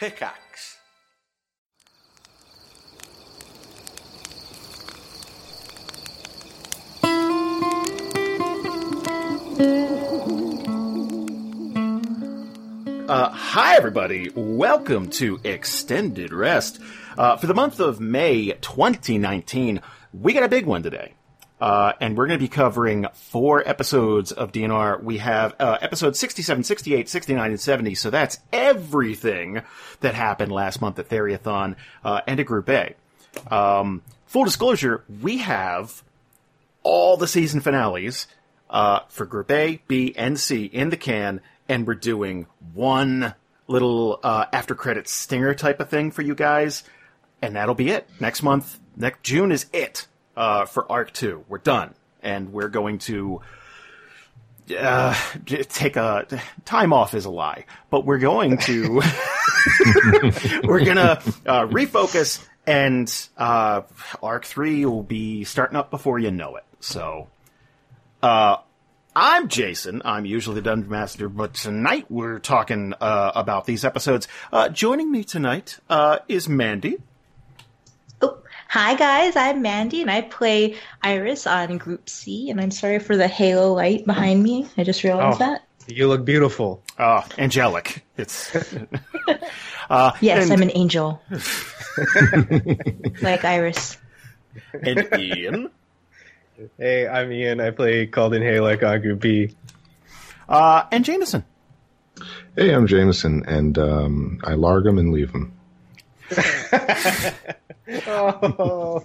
Pickaxe. Uh, hi, everybody. Welcome to Extended Rest. Uh, for the month of May 2019, we got a big one today. Uh, and we're going to be covering four episodes of DNR. We have uh, episodes 67, 68, 69, and 70. So that's everything that happened last month at Theriathon uh, and at Group A. Um, full disclosure, we have all the season finales uh, for Group A, B, and C in the can, and we're doing one little uh, after credits stinger type of thing for you guys, and that'll be it. Next month, next June is it uh, for Arc Two. We're done, and we're going to. Uh, take a time off is a lie, but we're going to we're gonna uh, refocus, and uh, Arc Three will be starting up before you know it. So, uh, I'm Jason. I'm usually the Dungeon Master, but tonight we're talking uh, about these episodes. Uh, joining me tonight is Mandy. Oh, hi guys, I'm Mandy and I play Iris on Group C. And I'm sorry for the halo light behind me. I just realized Oh. that. You look beautiful. Uh, angelic. It's uh, Yes, and, I'm an angel. like Iris. and Ian. Hey, I'm Ian. I play Calden Halek on Group B. Uh, and Jameson. Hey, I'm Jameson, and um, I larg them and leave them. Oh,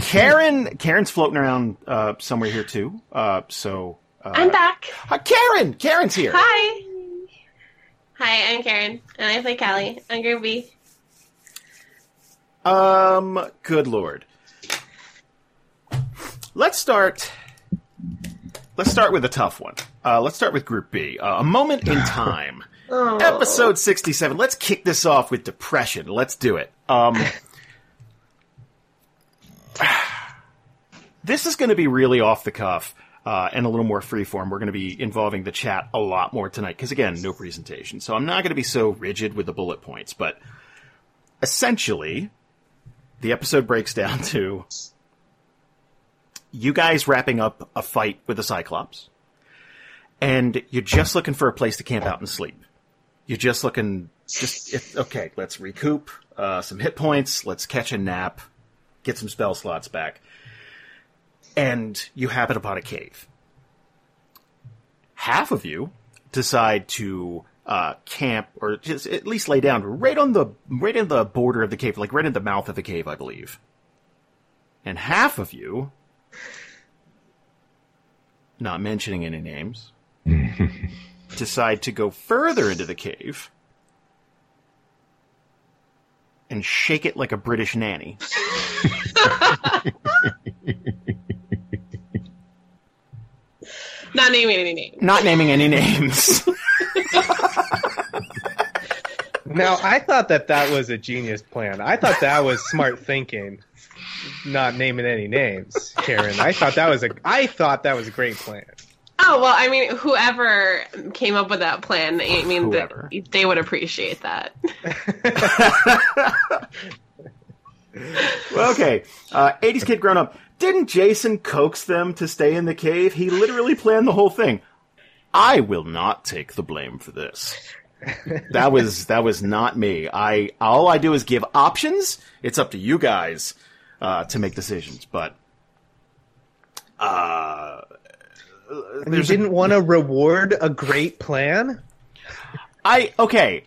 Karen. Karen's floating around uh, somewhere here too. Uh, so uh, I'm back. Karen. Karen's here. Hi. Hi, I'm Karen, and I play Callie on Group B. Um, good lord. Let's start. Let's start with a tough one. Uh, let's start with Group B. Uh, a moment in time. Oh. Episode 67. Let's kick this off with depression. Let's do it. Um, this is going to be really off the cuff uh, and a little more freeform. We're going to be involving the chat a lot more tonight because, again, no presentation. So I'm not going to be so rigid with the bullet points. But essentially, the episode breaks down to you guys wrapping up a fight with the Cyclops, and you're just looking for a place to camp out and sleep. You're just looking, just if, okay. Let's recoup uh, some hit points. Let's catch a nap, get some spell slots back, and you happen upon a cave. Half of you decide to uh, camp or just at least lay down right on the right in the border of the cave, like right in the mouth of the cave, I believe. And half of you, not mentioning any names, decide to go further into the cave and shake it like a British nanny. Not naming any names. Not naming any names. now I thought that that was a genius plan. I thought that was smart thinking. Not naming any names, Karen. I thought that was a. I thought that was a great plan. Oh well, I mean, whoever came up with that plan, I mean, th- Whoever. they would appreciate that. okay, uh, 80s kid grown up. Didn't Jason coax them to stay in the cave? He literally planned the whole thing. I will not take the blame for this. That was that was not me. I all I do is give options. It's up to you guys uh, to make decisions. But uh, And you didn't want to reward a great plan. I okay.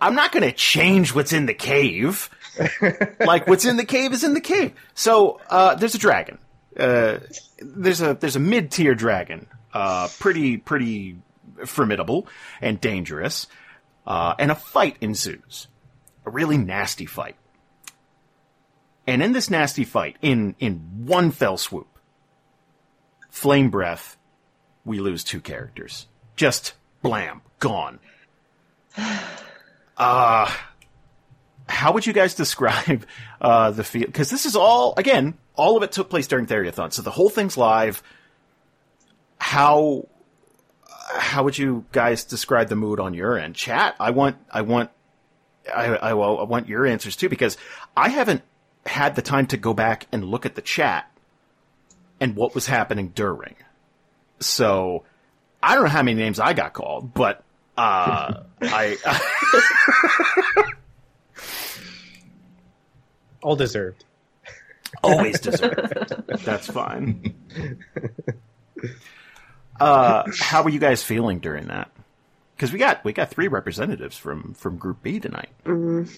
I'm not going to change what's in the cave. like what's in the cave is in the cave. So uh, there's a dragon. Uh, there's a there's a mid tier dragon. Uh, pretty pretty formidable and dangerous. Uh, and a fight ensues. A really nasty fight. And in this nasty fight, in in one fell swoop, flame breath, we lose two characters. Just blam, gone. Uh, how would you guys describe uh, the feel? Because this is all again, all of it took place during Theriathon, so the whole thing's live. How how would you guys describe the mood on your end? Chat, I want I want I, I, I want your answers too because I haven't had the time to go back and look at the chat and what was happening during. So I don't know how many names I got called, but uh, I. All deserved. Always deserved. That's fine. Uh, how were you guys feeling during that? Because we got we got three representatives from from Group B tonight. Mm.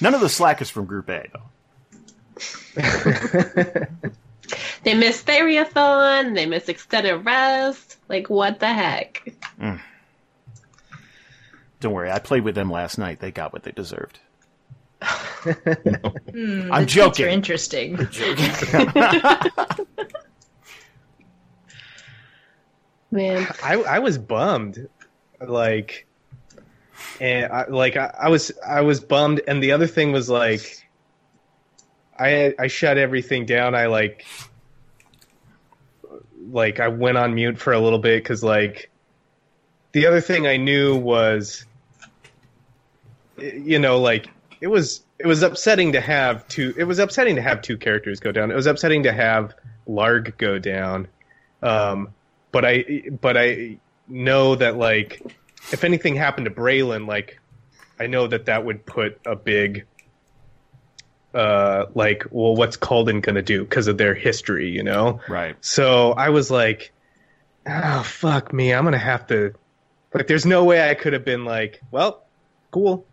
None of the slack is from Group A though. They missed Theriathon. They missed extended rest. Like what the heck? Don't worry, I played with them last night. They got what they deserved. Hmm, I'm the tweets joking. Are interesting. Man, I I was bummed, like, and I, like I, I was I was bummed, and the other thing was like, I I shut everything down. I like, like I went on mute for a little bit because like, the other thing I knew was, you know, like it was it was upsetting to have two. It was upsetting to have two characters go down. It was upsetting to have Larg go down. Um, but I but I know that like if anything happened to Braylon, like I know that that would put a big uh like well what's Calden gonna do because of their history, you know? right. So I was like, oh fuck me, I'm gonna have to like there's no way I could have been like, well, cool.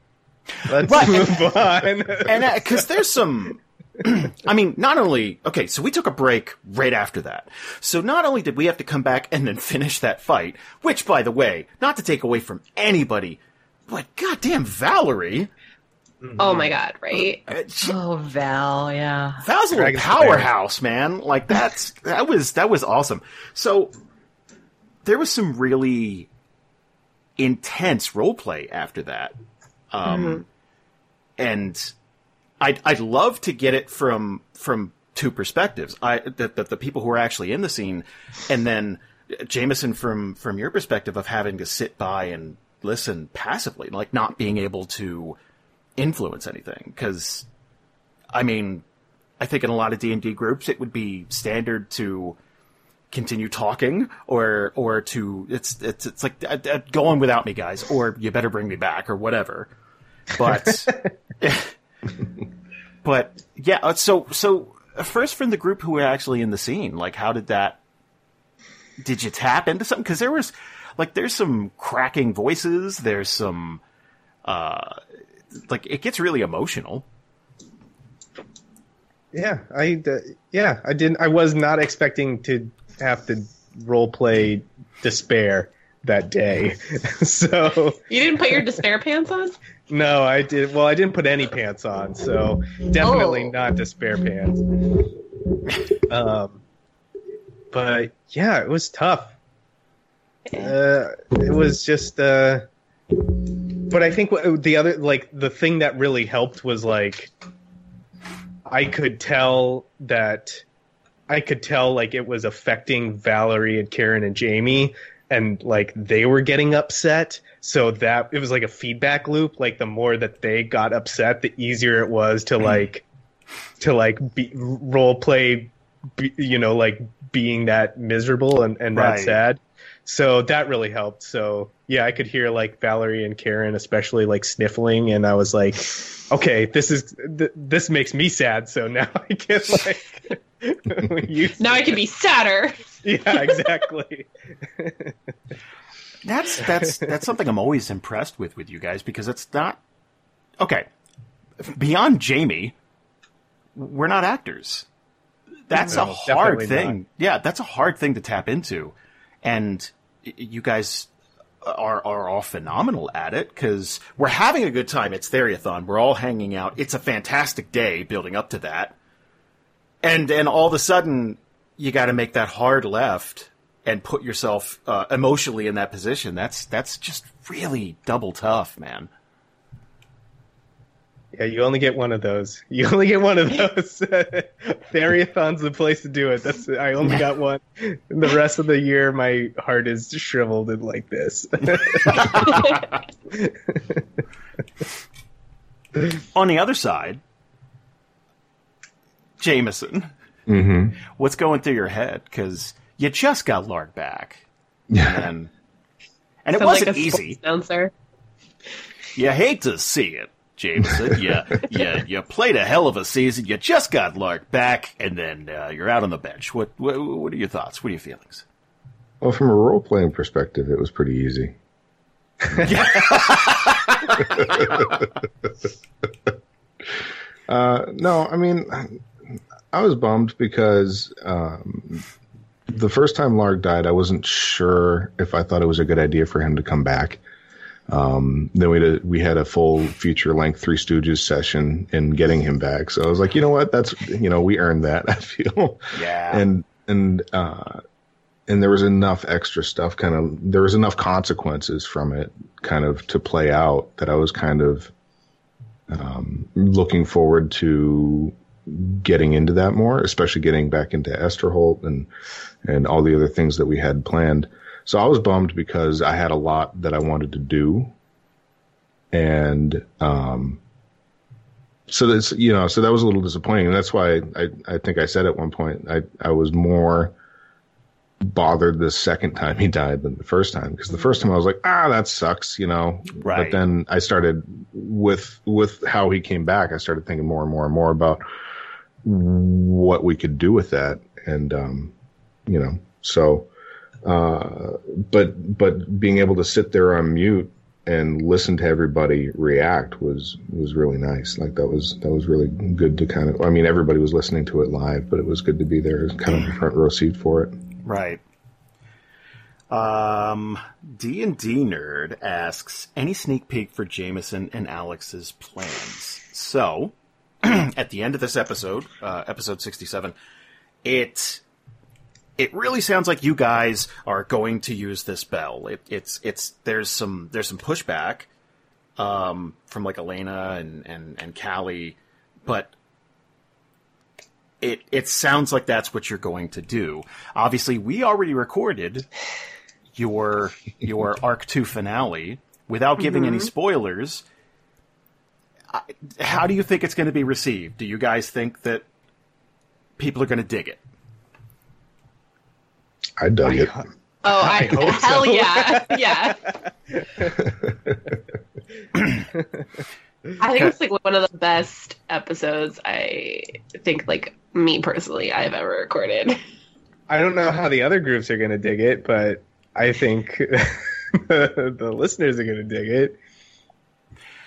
Let's Right. move on. and because there's some i mean not only okay so we took a break right after that so not only did we have to come back and then finish that fight which by the way not to take away from anybody but goddamn valerie oh my god, right? uh, Oh, Val, yeah. Val's a little Dragon's powerhouse, man. Like that's that was that was awesome. So there was some really intense role play after that, um, and I'd I'd love to get it from from two perspectives. I the, the the people who are actually in the scene, and then Jameson from from your perspective of having to sit by and listen passively, like not being able to influence anything because I mean, I think in a lot of D and D groups, it would be standard to continue talking or or to it's it's it's like uh, uh, go on without me, guys, or you better bring me back or whatever. But but yeah, uh, so so uh, first from the group who were actually in the scene, like how did that? Did you tap into something? Because there was like there's some cracking voices. There's some uh like it gets really emotional. Yeah, I uh, yeah, I didn't. I was not expecting to have to role play despair that day. so You didn't put your despair pants on? no, I did. Well, I didn't put any pants on, so definitely Oh. not despair pants. um, but yeah, it was tough. Uh, it was just. Uh, but I think the other like the thing that really helped was like I could tell that I could tell like it was affecting Valerie and Karen and Jamie and like they were getting upset. So that it was like a feedback loop. Like the more that they got upset the easier it was to like to like be, role play be, you know like being that miserable and, and Right. that sad so that really helped so yeah i could hear like valerie and karen especially like sniffling and i was like okay this is th- this makes me sad so now i can like Now I can be sadder. yeah exactly That's that's that's something I'm always impressed with with you guys because it's not okay. Beyond Jamie, we're not actors. That's No, a hard thing. not. Yeah, that's a hard thing to tap into, and you guys are are all phenomenal at it because we're having a good time. It's Theriathon. We're all hanging out. It's a fantastic day building up to that, and then all of a sudden you got to make that hard left and put yourself uh, emotionally in that position. That's that's just really double tough, man. Yeah you only get one of those. You only get one of those. Theriathon's the place to do it. That's i only got one. The rest of the year my heart is shriveled and like this. On the other side, Jameson, hmm what's going through your head? Because you just got Lark back, Yeah. and and it Sound wasn't like a easy. sports Announcer. You hate to see it, Jameson. you, you, you played a hell of a season. You just got Lark back, and then uh, you're out on the bench. What, what what are your thoughts? What are your feelings? Well, from a role playing perspective, it was pretty easy. uh, no, I mean, I was bummed because um, the first time Lark died, I wasn't sure if I thought it was a good idea for him to come back. Um, then we had a, we had a full feature length Three Stooges session in getting him back. So I was like, you know what? That's you know we earned that. I feel Yeah. and and uh, and there was enough extra stuff kind of there was enough consequences from it kind of to play out that I was kind of um, looking forward to getting into that more, especially getting back into Esterholt and and all the other things that we had planned. So I was bummed because I had a lot that I wanted to do, and um, so that's you know so that was a little disappointing, and that's why I I think I said at one point I I was more bothered the second time he died than the first time. Because the first time I was like ah that sucks you know? Right. but then I started with with how he came back I started thinking more and more and more about what we could do with that. And um you know so uh but but being able to sit there on mute and listen to everybody react was was really nice like that was that was really good to kind of i mean everybody was listening to it live but it was good to be there kind of front row seat for it Right. Um, D and D nerd asks any sneak peek for Jameson and Alex's plans. So, at the end of this episode, uh, episode sixty-seven, it it really sounds like you guys are going to use this bell. It, it's it's there's some there's some pushback um, from like Elena and and and Callie, but it it sounds like that's what you're going to do. Obviously, we already recorded your your arc two finale without giving any spoilers. How do you think it's going to be received? Do you guys think that people are going to dig it? I dug it Oh, I, I hope hell so. yeah, yeah. I think it's like one of the best episodes. I think, like me personally, I've ever recorded. I don't know how the other groups are going to dig it, but I think the, the listeners are going to dig it.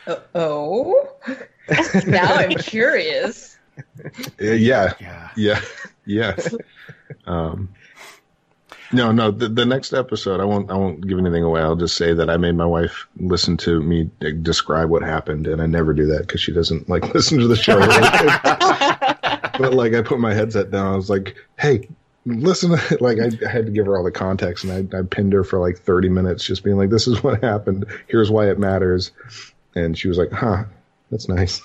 Uh, oh, now I'm curious. Uh, yeah Yeah. yeah yeah um no no the, the next episode i won't i won't give anything away. I'll just say that i made my wife listen to me describe what happened and i never do that because she doesn't like listen to the show. But like i put my headset down. I was like hey listen. Like I, I had to give her all the context and I, I pinned her for like 30 minutes just being like this is what happened. Here's why it matters. And she was like huh that's nice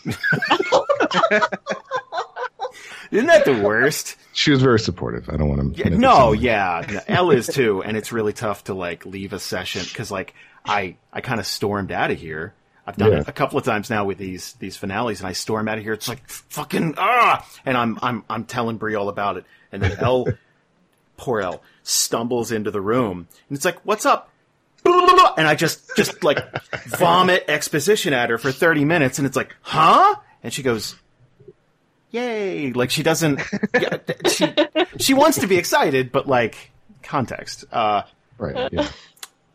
Isn't that the worst? she was very supportive i don't want to Yeah, no, yeah, no, Elle is too, and it's really tough to like leave a session because like I I kind of stormed out of here. I've done Yeah. it a couple of times now with these these finales, and I storm out of here. It's like fucking ah, and I'm I'm I'm telling Brie all about it, and then Elle, poor Elle, stumbles into the room, and it's like, "What's up?" And I just just like vomit exposition at her for thirty minutes, and it's like, "Huh?" And she goes, "Yay!" Like she doesn't. Yeah, she she wants to be excited, but like context. Uh, right yeah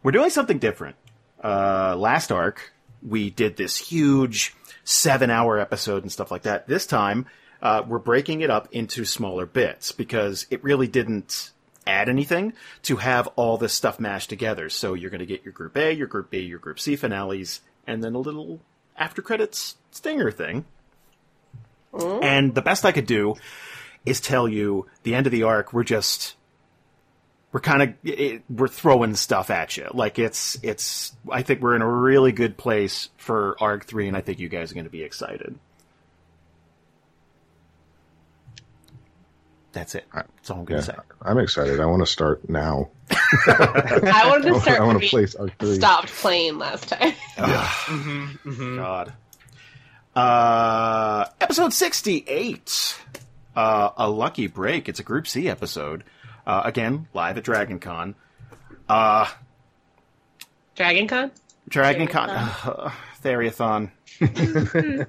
we're doing something different. Uh, last arc, we did this huge seven hour episode and stuff like that. This time, uh, we're breaking it up into smaller bits because it really didn't add anything to have all this stuff mashed together. So you're going to get your group A, your group B, your group C finales, and then a little after credits stinger thing. Mm. And the best I could do is tell you the end of the arc, we're just we're kind of we're throwing stuff at you. Like it's it's. I think we're in a really good place for arc three, and I think you guys are going to be excited. That's it. That's all I'm going Yeah, to say. I'm excited. I want to start now. I wanted to start I want to we place Arc Three. stopped playing last time. Mm-hmm, mm-hmm. God. Uh, episode 68. Uh, a lucky break. It's a Group C episode. Uh, again, live at Dragon Con. Uh, Dragon Con? Dragon Con. Uh, Theriathon.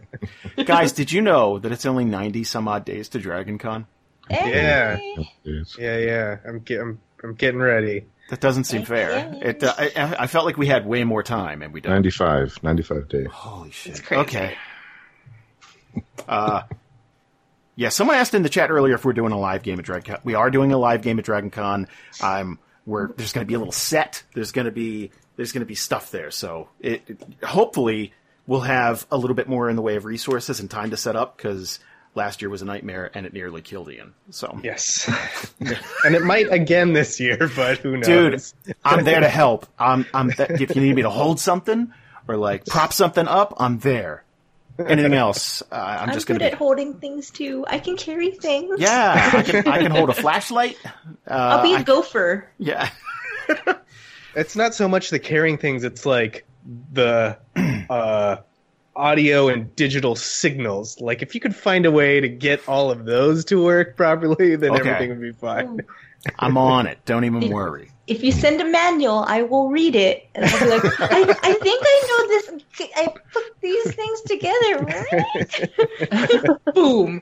Guys, did you know that it's only 90 some odd days to Dragon Con? Yeah. Hey. Yes. Yeah, yeah. I'm get, I'm, I'm getting ready. That doesn't seem fair. It, uh, I, I felt like we had way more time, and we don't. 95, 95 days. Holy shit! It's crazy. Okay. Uh, yeah. Someone asked in the chat earlier if we're doing a live game at Dragon Con. We are doing a live game at Dragon Con. Um, where there's going to be a little set. There's going to be there's going to be stuff there. So it, it hopefully we'll have a little bit more in the way of resources and time to set up because last year was a nightmare and it nearly killed Ian. So Yes. and it might again this year, but who knows? dude, I'm there to help. I'm, I'm th- if you need me to hold something or like prop something up, I'm there. Anything else, uh, I'm, I'm, just good gonna at holding things too. I can carry things. Yeah, I can, I can hold a flashlight. Uh, I'll be a I- gopher. yeah, It's not so much the carrying things, it's like the uh, audio and digital signals. Like, if you could find a way to get all of those to work properly, then Okay. everything would be fine. I'm on it. Don't even worry. If you send a manual, I will read it, and I'll be like, I, I think I know this. I put these things together, right? Boom.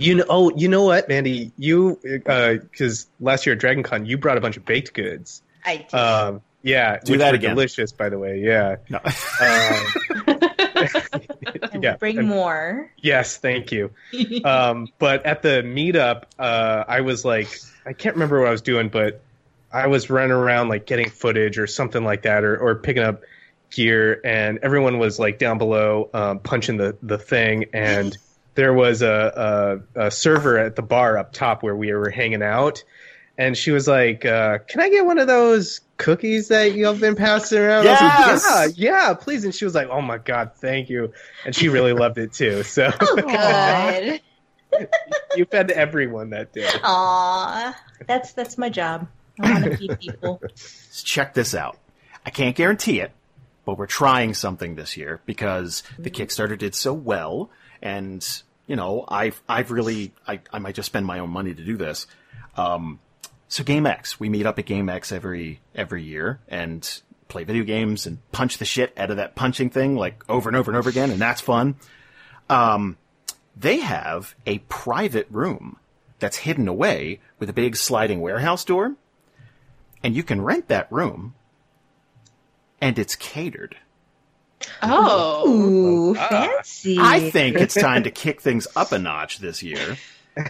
You know, oh, you know what, Mandy? You, because last year at Dragon Con, you brought a bunch of baked goods. I did. Um, yeah, Do which that were again. delicious, by the way. Yeah. No. Um, and yeah, bring and- more. yes, thank you. um, but at the meetup, uh, I was like, I can't remember what I was doing, but I was running around like getting footage or something like that, or, or picking up gear, and everyone was like down below um, punching the the thing, and there was a, a, a server at the bar up top where we were hanging out, and she was like, uh, "Can I get one of those?" Cookies that you've been passing around. I was Yes! like, yeah, yeah, please. And she was like, "Oh my god, thank you," and she really loved it too. So Oh, good. you fed everyone that day. Aw, that's that's my job. I want to feed people. Let's check this out. I can't guarantee it, but we're trying something this year because the Kickstarter did so well, and you know, I've I've really I, I might just spend my own money to do this. Um, so Game X, we meet up at Game X every every year and play video games and punch the shit out of that punching thing like over and over and over again, and that's fun. Um, they have a private room that's hidden away with a big sliding warehouse door, and you can rent that room, and it's catered. Oh. Ooh, Ah. fancy. I think it's time to kick things up a notch this year,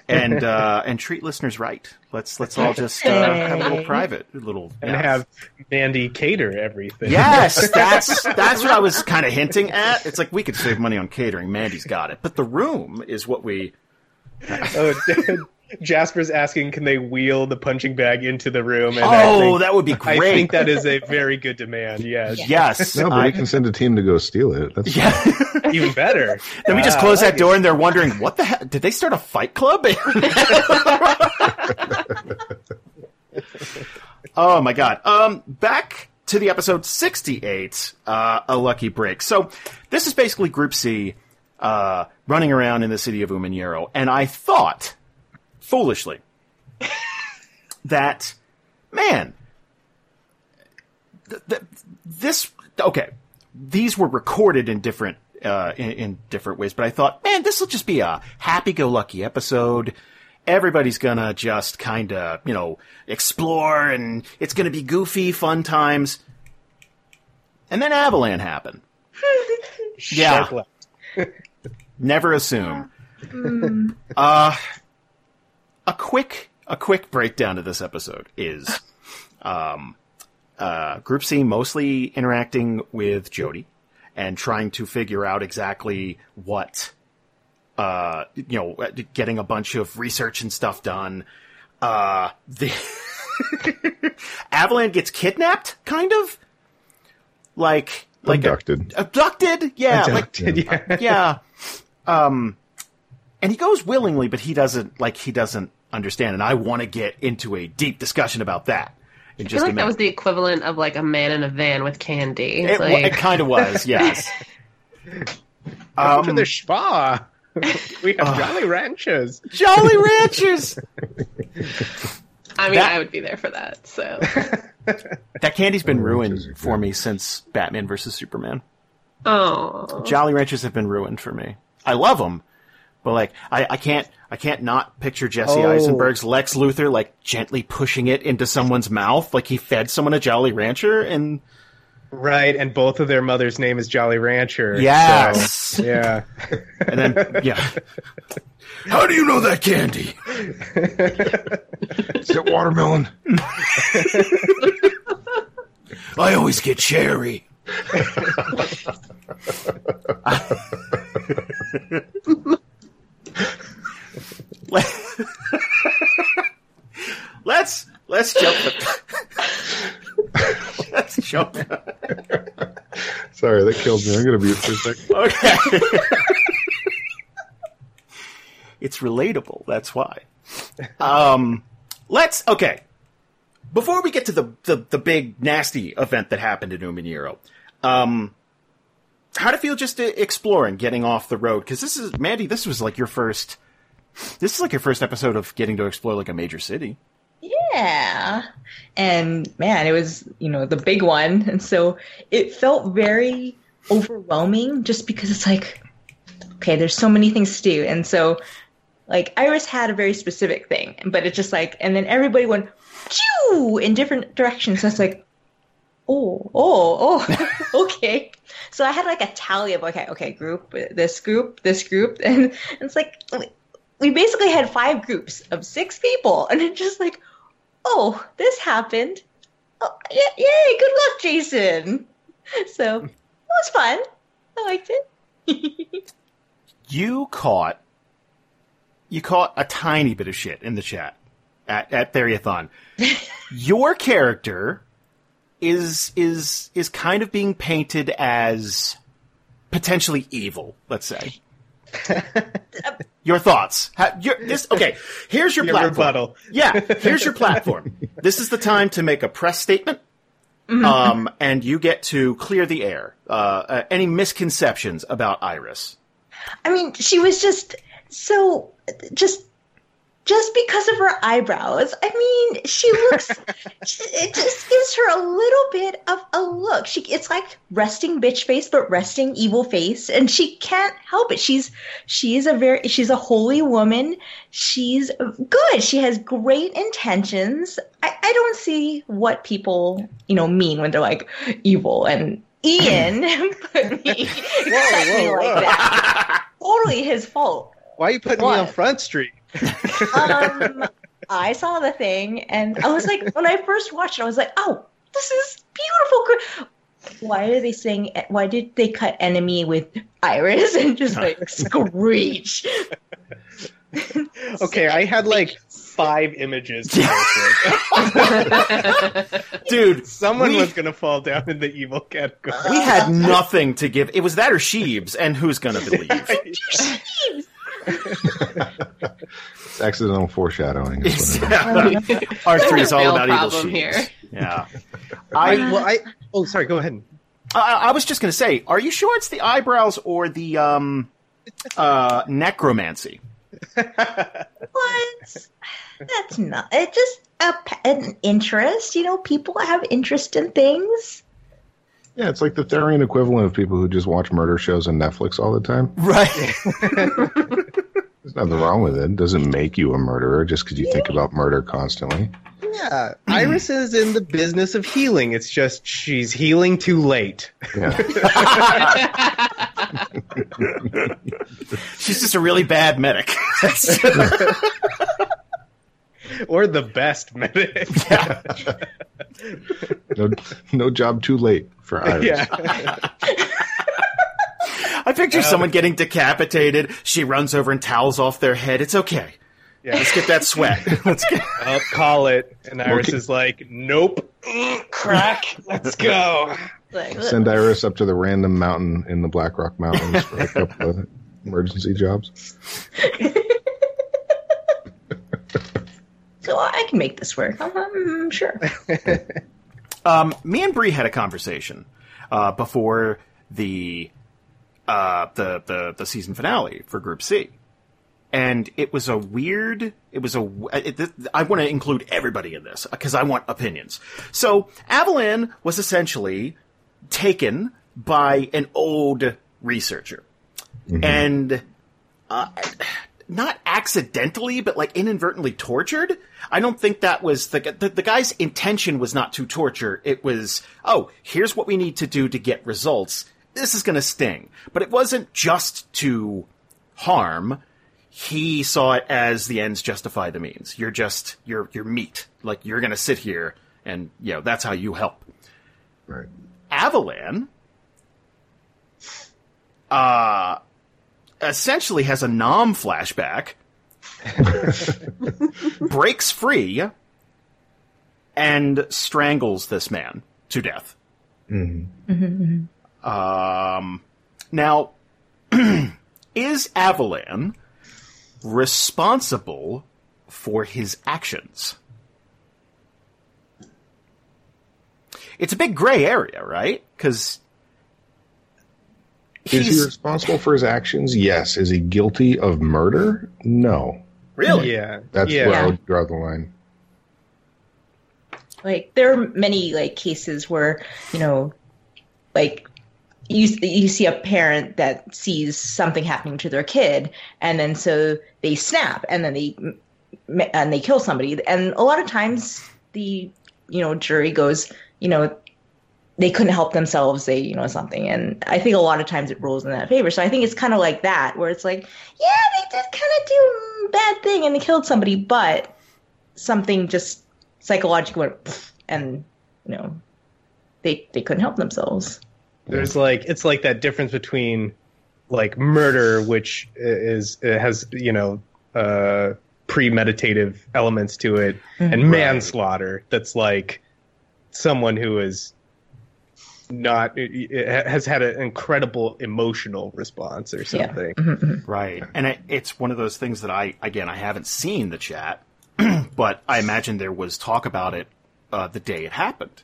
and uh, and treat listeners right. Let's let's all just uh, have a little private little and yeah. have Mandy cater everything. Yes, that's that's what I was kind of hinting at. It's like we could save money on catering. Mandy's got it, but the room is what we. oh, Jasper's asking, can they wheel the punching bag into the room? And oh, think, that would be I great. think that is a very good demand. Yes, yes, No, but I- we can send a team to go steal it. That's yeah. even better. then we just Ah, close I that like door, it. and they're wondering what the hell did they start a fight club? oh my god! Um, back to the episode sixty-eight, uh, a lucky break. So this is basically Group C, uh, running around in the city of Umanero, and I thought, foolishly, that man, th- th- this okay. These were recorded in different uh, in, in different ways, but I thought, man, this will just be a happy-go-lucky episode. Everybody's gonna just kind of, you know, explore, and it's gonna be goofy, fun times. And then Avalan happened. Yeah. Never assume. uh, a quick a quick breakdown of this episode is um, uh, Group C mostly interacting with Jody and trying to figure out exactly what uh, you know, getting a bunch of research and stuff done. Uh, the Avalan gets kidnapped, kind of like like a- abducted. abducted. Yeah, like yeah. yeah. Um, and he goes willingly, but he doesn't like he doesn't understand. And I want to get into a deep discussion about that in I just feel a like that was the equivalent of like a man in a van with candy. it, like, it kind of was, yes. Come to Um, the spa. we have Ah. Jolly Ranchers. Jolly Ranchers. I mean, that- I would be there for that. So That candy's been Jolly ruined for good. me since Batman versus Superman. oh, Jolly Ranchers have been ruined for me. I love them, but like I, I can't I can't not picture Jesse Oh. Eisenberg's Lex Luthor like gently pushing it into someone's mouth, like he fed someone a Jolly Rancher, and Right, and both of their mother's name is Jolly Rancher. Yes. so, yeah. and then yeah. How do you know that candy? Is it watermelon? I always get cherry. let's let's jump. let's jump. Sorry, that killed me. I'm gonna mute for a second. Okay. it's relatable. That's why. Um, let's okay. Before we get to the, the the big nasty event that happened in Umaniro, um, how to feel just exploring, getting off the road? Because this is Mandy. This was like your first. This is like your first episode of getting to explore like a major city. Yeah. And man, it was, you know, the big one. And so it felt very overwhelming just because it's like, okay, there's so many things to do. And so, like, Iris had a very specific thing, but it's just like, and then everybody went, choo, in different directions. So it's like, oh, oh, oh, okay. So I had like a tally of, okay, okay, group, this group, this group. And it's like, we basically had five groups of six people, and it's just like, oh, this happened. Oh, yay! Good luck, Jason. So it was fun. I liked it. you caught you caught a tiny bit of shit in the chat at, at Theriathon. Your character is is is kind of being painted as potentially evil, let's say. your thoughts? Ha- your, this okay. Here's your, Your platform. rebuttal. Yeah, here's your platform. this is the time to make a press statement, um, and you get to clear the air. Uh, uh, any misconceptions about Iris? I mean, she was just so just just because of her eyebrows. I mean, she looks. it just gives her a little bit of a look. She it's like resting bitch face, but resting evil face, and she can't help it. She's she is a very she's a holy woman. She's good. She has great intentions. I, I don't see what people you know mean when they're like evil and. Ian put me, set me whoa, like that. Totally his fault. Why are you putting me on Front Street? Um, I saw the thing, and I was like, when I first watched it, I was like, oh, this is beautiful. Why are they saying? Why did they cut enemy with Iris and just like screech? Okay, I had like five images. To go through. Dude, Someone we, was gonna fall down in the evil category. we had nothing to give. It was that or Sheebs, and who's gonna believe? It's accidental foreshadowing. is what. R three is all about evil problem Sheebs. here. Yeah, I, I, well, I. Oh, sorry. Go ahead. I I was just gonna say, are you sure it's the eyebrows or the um uh necromancy? What? That's not. It just a, an interest. You know, people have interest in things. Yeah, it's like the Therian equivalent of people who just watch murder shows on Netflix all the time. Right. There's nothing wrong with it. It doesn't make you a murderer just because you think about murder constantly. Yeah, Iris is in the business of healing. It's just she's healing too late. Yeah. She's just a really bad medic. Or the best medic. no, no job too late for Iris. yeah. I picture someone getting decapitated. She runs over and towels off their head. It's okay. Yeah. Let's get that sweat. Let's get. I'll call it. And Iris Okay. is like, nope. Mm, Crack. Let's go. Like, Send Iris up to the random mountain in the Black Rock Mountains for a couple of emergency jobs. Oh, I can make this work. I'm, I'm sure. Um, me and Bree had a conversation uh, before the, uh, the the the season finale for Group C, and it was a weird. It was a. It, I want to include everybody in this because I want opinions. So Avalon was essentially taken by an old researcher, and uh, not accidentally, but like inadvertently tortured. I don't think that was the, the the guy's intention was not to torture. It was, oh, here's what we need to do to get results. This is going to sting, but it wasn't just to harm. He saw it as the ends justify the means. You're just you're you're meat. Like you're going to sit here and you know that's how you help. Right. Avalan uh, essentially has a Nom flashback, breaks free, and strangles this man to death. Mm-hmm. Mm-hmm, mm-hmm. Um, now, is Avalan responsible for his actions? It's a big gray area, right? Because Is he responsible for his actions? Yes. Is he guilty of murder? No. really Yeah. That's yeah. where I would draw the line. like there are many like cases where you know like you you see a parent that sees something happening to their kid and then so they snap and then they and they kill somebody and a lot of times the you know jury goes you know they couldn't help themselves they you know something. And i think a lot of times it rules in that favor. So i think it's kind of like that where it's like yeah they did kind of do a bad thing and they killed somebody but something just psychologically went and you know they they couldn't help themselves. There's like it's like that difference between like murder, which is it has you know uh, premeditative elements to it, and manslaughter. That's like someone who is not it has had an incredible emotional response or Yeah. something. Mm-hmm, mm-hmm. Right. And it, it's one of those things that I, again, I haven't seen the chat, but I imagine there was talk about it uh, the day it happened.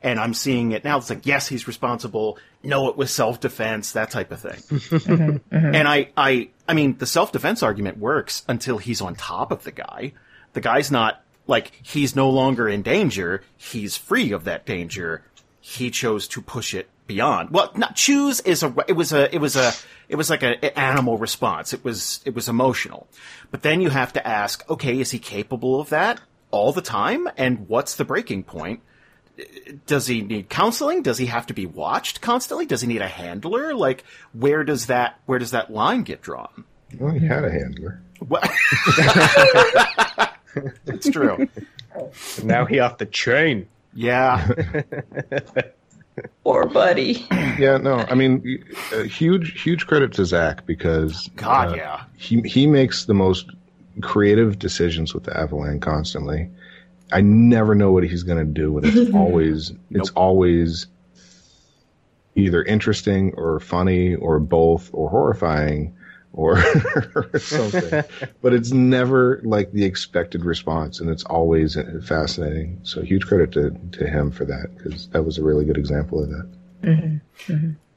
And I'm seeing it now. It's like, yes, he's responsible. No, it was self defense, that type of thing. Mm-hmm, and I, I, I mean, the self defense argument works until he's on top of the guy. The guy's not like he's no longer in danger. He's free of that danger. He chose to push it beyond. Well, not choose is a. It was a. It was a. It was like an animal response. It was. It was emotional. But then you have to ask, okay, is he capable of that all the time? And what's the breaking point? does he need counseling? Does he have to be watched constantly? Does he need a handler? Like, where does that where does that line get drawn? Well, he had a handler. What? it's true. Now he off the train. Yeah, poor buddy Yeah, no, I mean, uh, huge, huge credit to Zach because God, uh, yeah. he he makes the most creative decisions with the Avalanche constantly. I never know what he's going to do, and it's always it's always either interesting or funny or both or horrifying or something. but it's never like the expected response, and it's always fascinating. So huge credit to to him for that because that was a really good example of that.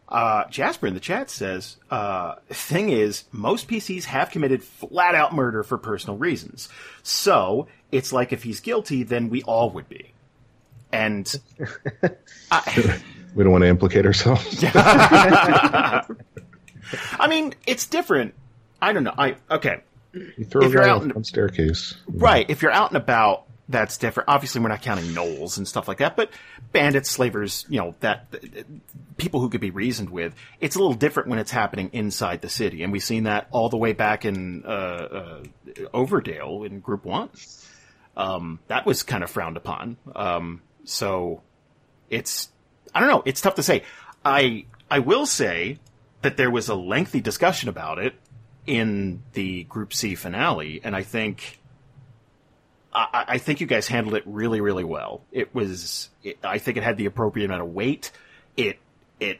Uh, Jasper in the chat says, uh, thing is, most PCs have committed flat out murder for personal reasons. So, it's like if he's guilty, then we all would be. And, I, We don't want to implicate ourselves. I mean, it's different. I don't know. I, okay. You throw If a you're out one staircase. Right. If you're out and about, that's different. Obviously, we're not counting gnolls and stuff like that, but bandits, slavers, you know, that people who could be reasoned with. It's a little different when it's happening inside the city, and we've seen that all the way back in uh, uh, Overdale in Group One. Um, that was kind of frowned upon. Um, so it's I don't know. It's tough to say. I I will say that there was a lengthy discussion about it in the Group C finale, and I think I, I think you guys handled it really, really well. It was, it, I think it had the appropriate amount of weight. It, it,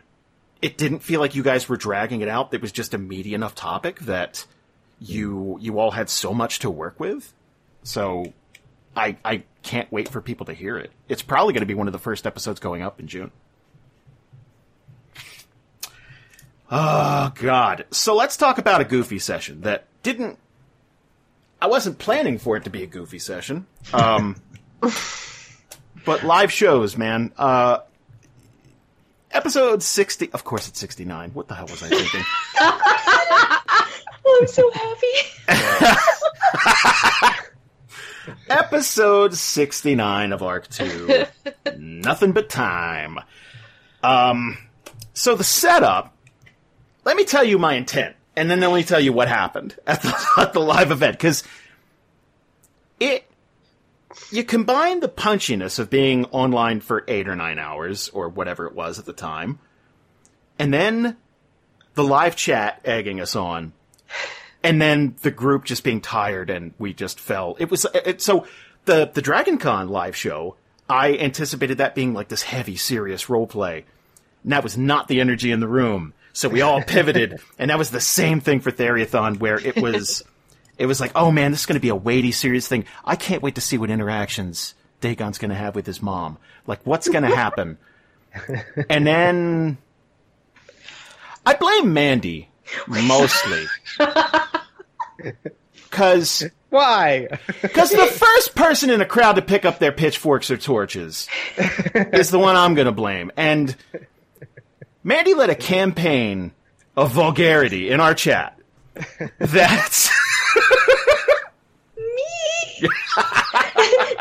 it didn't feel like you guys were dragging it out. It was just a meaty enough topic that you, you all had so much to work with. So I, I can't wait for people to hear it. It's probably going to be one of the first episodes going up in June. Oh, God. So let's talk about a goofy session that didn't. I wasn't planning for it to be a goofy session. Um, but live shows, man. Uh, episode 60. Of course, it's 69. What the hell was I thinking? I'm so happy. episode 69 of Arc 2. Nothing but time. Um, so the setup, let me tell you my intent, and then let me tell you what happened at the, at the live event, because it, you combine the punchiness of being online for eight or nine hours, or whatever it was at the time, and then the live chat egging us on, and then the group just being tired and we just fell. It was it, so the the Dragon Con live show. I anticipated that being like this heavy, serious role play. And that was not the energy in the room. So we all pivoted, and that was the same thing for Theriathon, where it was, it was like, oh man, this is going to be a weighty, serious thing. I can't wait to see what interactions Dagon's going to have with his mom. Like, what's going to happen? and then I blame Mandy mostly. Cause, Why? cause the first person in a crowd to pick up their pitchforks or torches is the one I'm gonna blame. And Mandy led a campaign of vulgarity in our chat. That's, Me?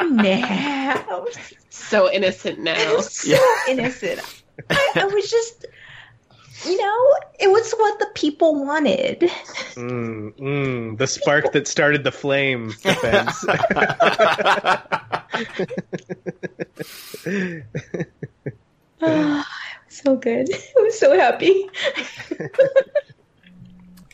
no. So innocent now. So innocent. I, I was just, you know, it was what the people wanted. Mm, mm, the spark that started the flame defense. So good. I was so happy.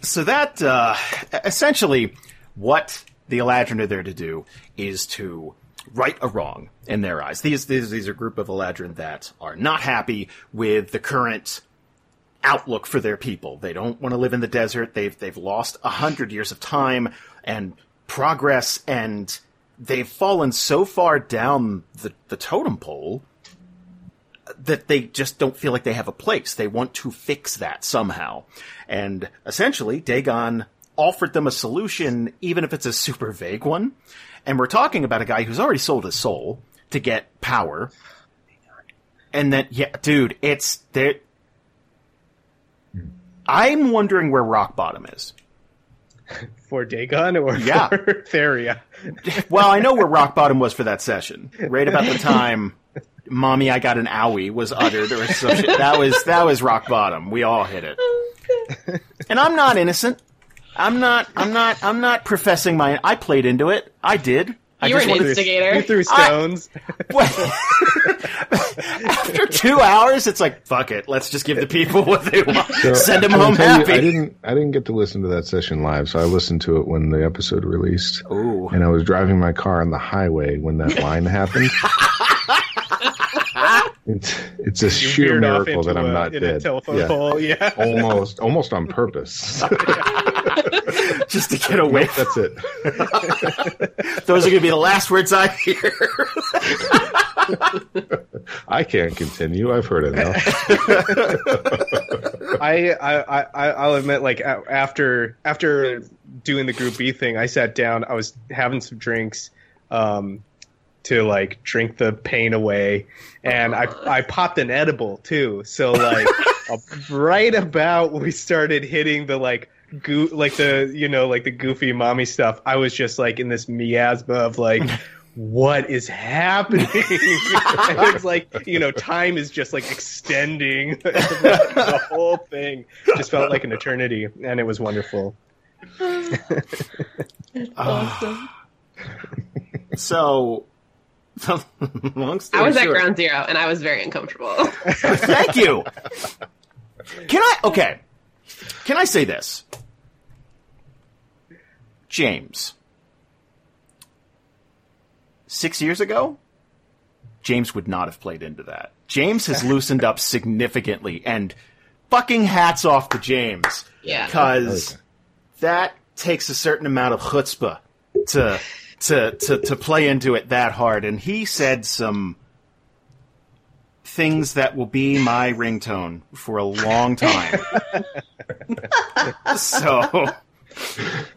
so that, uh, essentially what the Eladrin are there to do is to right a wrong in their eyes. These, these, these are a group of Eladrin that are not happy with the current outlook for their people. They don't want to live in the desert. They've, they've lost a hundred years of time and progress and they've fallen so far down the, the totem pole that they just don't feel like they have a place. They want to fix that somehow. And essentially, Dagon offered them a solution, even if it's a super vague one. And we're talking about a guy who's already sold his soul to get power. And then, yeah, dude, it's there. I'm wondering where rock bottom is. for Dagon or Yeah. for Theria? Well, I know where rock bottom was for that session. Right about the time "Mommy, I got an owie" was uttered, or some shit. That was that was rock bottom. We all hit it. And I'm not innocent. I'm not. I'm not. I'm not professing my. I played into it. I did. I You were an wanted- instigator. You threw I- stones. After two hours, it's like fuck it. Let's just give the people what they want. So, Send them I home tell you, happy. I didn't. I didn't get to listen to that session live, so I listened to it when the episode released. Ooh. And I was driving my car on the highway when that line happened. it's it's a You sheer miracle that I'm a- not in a dead. telephone Yeah. pole. Yeah. Almost, almost on purpose. just to get away. That's it. Those are going to be the last words I hear. I can't continue. I've heard enough. I, I, I, I'll admit, like after after doing the Group B thing, I sat down. I was having some drinks, um, to like drink the pain away, and I I popped an edible too. So like, right about when we started hitting the like. Goo- like the you know like the goofy mommy stuff i was just like in this miasma of like what is happening it's like you know time is just like extending the whole thing just felt like an eternity and it was wonderful awesome. So, long story I was at short- ground zero and I was very uncomfortable. Thank you. Can I? Okay. Can I say this? James. Six years ago, James would not have played into that. James has loosened up significantly, and fucking hats off to James. Yeah. Because that takes a certain amount of chutzpah to to, to, to play into it that hard. And he said some things that will be my ringtone for a long time. so,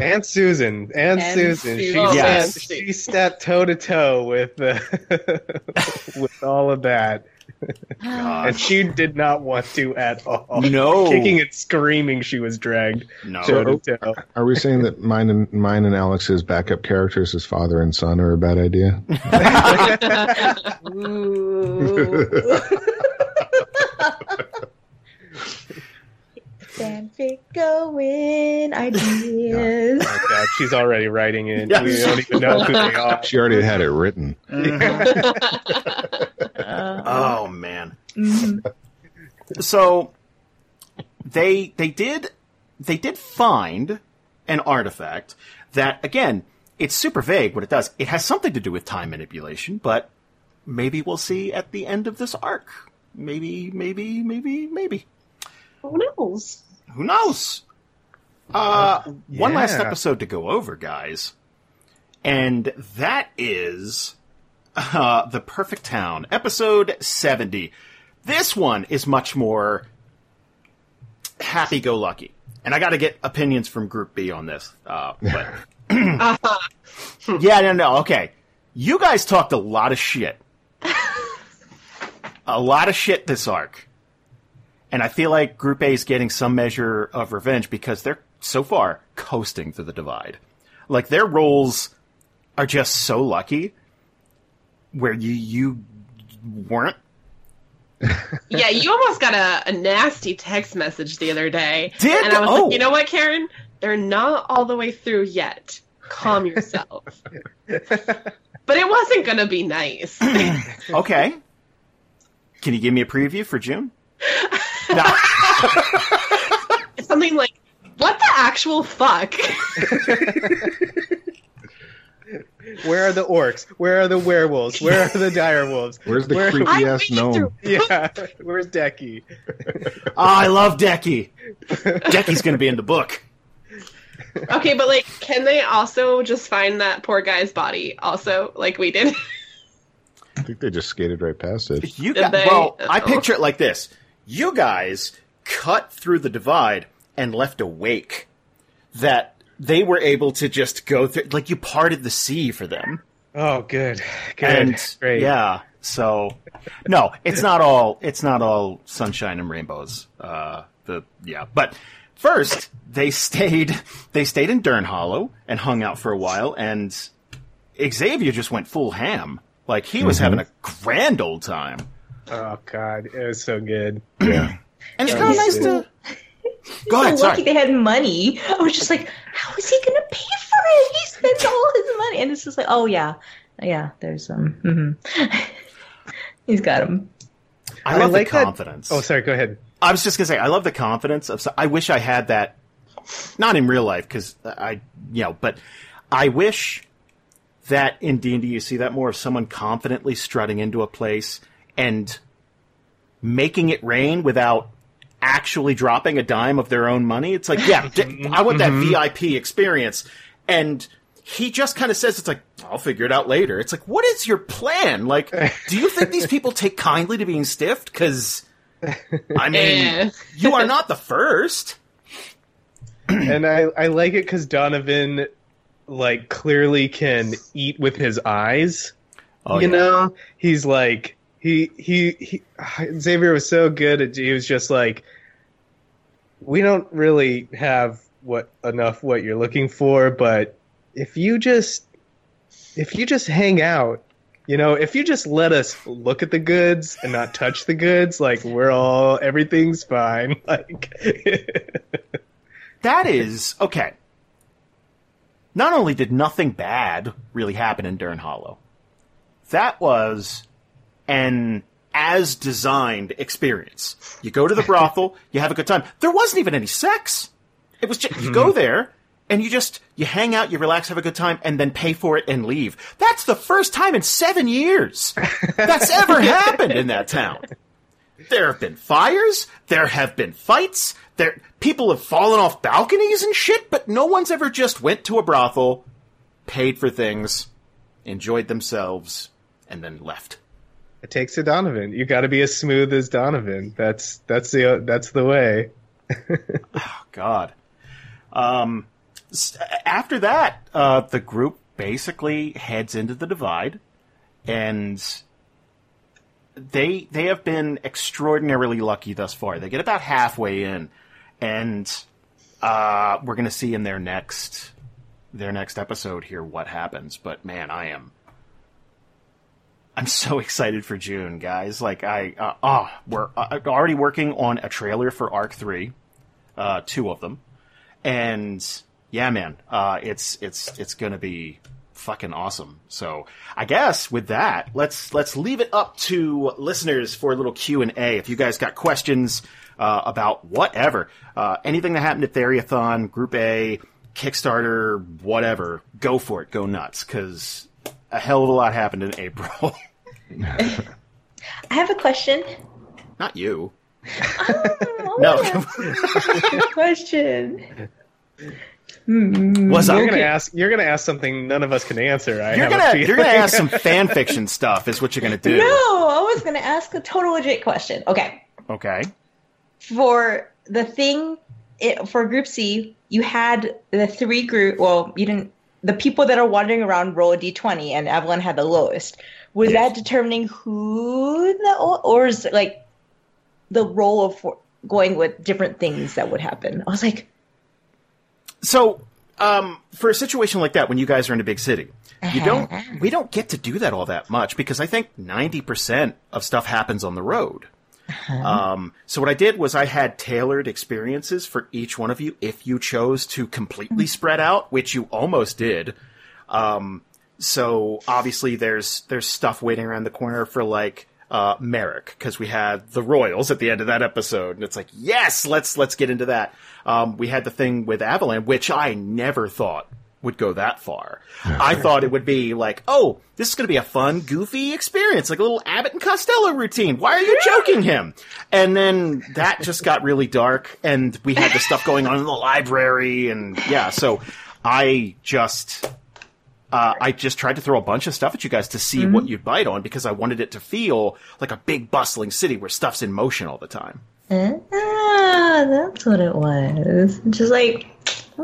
Aunt Susan, Aunt Aunt Susan, she Yes. stepped, she stepped toe to toe with uh, with all of that, and she did not want to at all. No. kicking and screaming, she was dragged no. toe to toe. Are we saying that mine and mine and Alex's backup characters as father and son are a bad idea? Ooh. Fanfic going ideas. Oh God, she's already writing it. Yes. We don't even know who they are. She already had it written. Oh, man. Mhm. so they they did they did find an artifact that again it's super vague what it does it has something to do with time manipulation but maybe we'll see at the end of this arc maybe maybe maybe maybe Who knows? Who knows? Uh one last episode to go over guys. And that is uh, the perfect town episode 70 this one is much more happy-go-lucky. And i got to get opinions from group b on this uh, but yeah no no okay. You guys talked a lot of shit. A lot of shit this arc and I feel like Group A is getting some measure of revenge because they're so far coasting through the divide. Like their roles are just so lucky where you you weren't. Yeah, you almost got a, a nasty text message the other day. Did? And I was Oh. like, you oh. know what, Karen? They're not all the way through yet. Calm yourself. but it wasn't going to be nice. Okay. Can you give me a preview for June? No. Something like, what the actual fuck? Where are the orcs? Where are the werewolves? Where are the dire wolves? Where's the Where- creepy I ass gnome? through- Yeah, where's Decky? Oh, I love Decky. Decky's going to be in the book. okay, but like, can they also just find that poor guy's body also, like we did? I think they just skated right past it. You Did got, they? well, I Oh. picture it like this. You guys cut through the divide and left a wake that they were able to just go through. Like you parted the sea for them. Oh, good, good, and great. yeah, so no, it's not all it's not all sunshine and rainbows. Uh, the yeah, but first they stayed they stayed in Dern Hollow and hung out for a while, and Xavier just went full ham. Like he was having a grand old time, Oh God, it was so good. Yeah. and it's kind of nice to. Go ahead, so lucky sorry. they had money. I was just like, how is he gonna pay for it? He spends all his money, and it's just like, oh yeah, yeah. There's um, mhm. he's got him. I I love like the that- confidence. Oh, sorry. Go ahead. I was just gonna say, I love the confidence of. I wish I had that, not in real life because I, you know, but I wish that in D and D you see that more of someone confidently strutting into a place and making it rain without actually dropping a dime of their own money. It's like, yeah, d- I want that VIP experience, and he just kind of says, "It's like I'll figure it out later." It's like, what is your plan? Like, do you think these people take kindly to being stiffed? Because I mean, Eh. you are not the first. and I, I like it because Donovan, like, clearly can eat with his eyes. Oh, you yeah. know, he's like he, he he Xavier was so good. At, he was just like, we don't really have what enough what you're looking for, but if you just if you just hang out. You know, if you just let us look at the goods and not touch the goods, like we're all everything's fine. Like That is okay. Not only did nothing bad really happen in Dern Hollow, that was an as designed experience. You go to the brothel, you have a good time. There wasn't even any sex. It was just you go mm-hmm. there and you just you hang out, you relax, have a good time, and then pay for it and leave. That's the first time in seven years that's ever happened in that town. There have been fires. There have been fights. There, people have fallen off balconies and shit, but no one's ever just went to a brothel, paid for things, enjoyed themselves, and then left. It takes a Donovan. You got to be as smooth as Donovan. That's that's the that's the way. God. Um, after that, uh, the group basically heads into the divide, and they they have been extraordinarily lucky thus far. They get about halfway in, and uh, we're going to see in their next their next episode here what happens. But man, I am. I'm so excited for June, guys. Like I, uh, oh, we're uh, already working on a trailer for Arc Three, uh, two of them, and yeah, man, uh, it's it's it's gonna be fucking awesome. So I guess with that, let's let's leave it up to listeners for a little Q and A. If you guys got questions uh, about whatever, uh, anything that happened at Theriathon, Group A, Kickstarter, whatever, go for it, go nuts, because a hell of a lot happened in April. I have a question. Not you. Oh, No. question. Hmm, What's up? You're gonna ask. You're gonna ask something none of us can answer. I You're gonna you're gonna ask some fan fiction stuff, is what you're gonna do. No, I was gonna ask a total legit question. Okay, Okay. for the thing it, for Group C, you had the three group. Well, you didn't. The people that are wandering around roll a d20, and Evelyn had the lowest. Was Yes. that determining who the or is it like the role of for, going with different things that would happen? I was like, So, um, for a situation like that, when you guys are in a big city, you don't, we don't get to do that all that much because I think 90% of stuff happens on the road. Um, so what I did was I had tailored experiences for each one of you if you chose to completely spread out, which you almost did. Um, so obviously there's, there's stuff waiting around the corner for like, uh, Merrick, because we had the Royals at the end of that episode, and it's like, yes, let's let's get into that. Um, we had the thing with Avalon, which I never thought would go that far. I thought it would be like, oh, this is going to be a fun, goofy experience, like a little Abbott and Costello routine. Why are you joking him? And then that just got really dark, and we had the stuff going on in the library, and yeah, so I just uh, I just tried to throw a bunch of stuff at you guys to see what you'd bite on because I wanted it to feel like a big bustling city where stuff's in motion all the time. ah, that's what it was. Just like,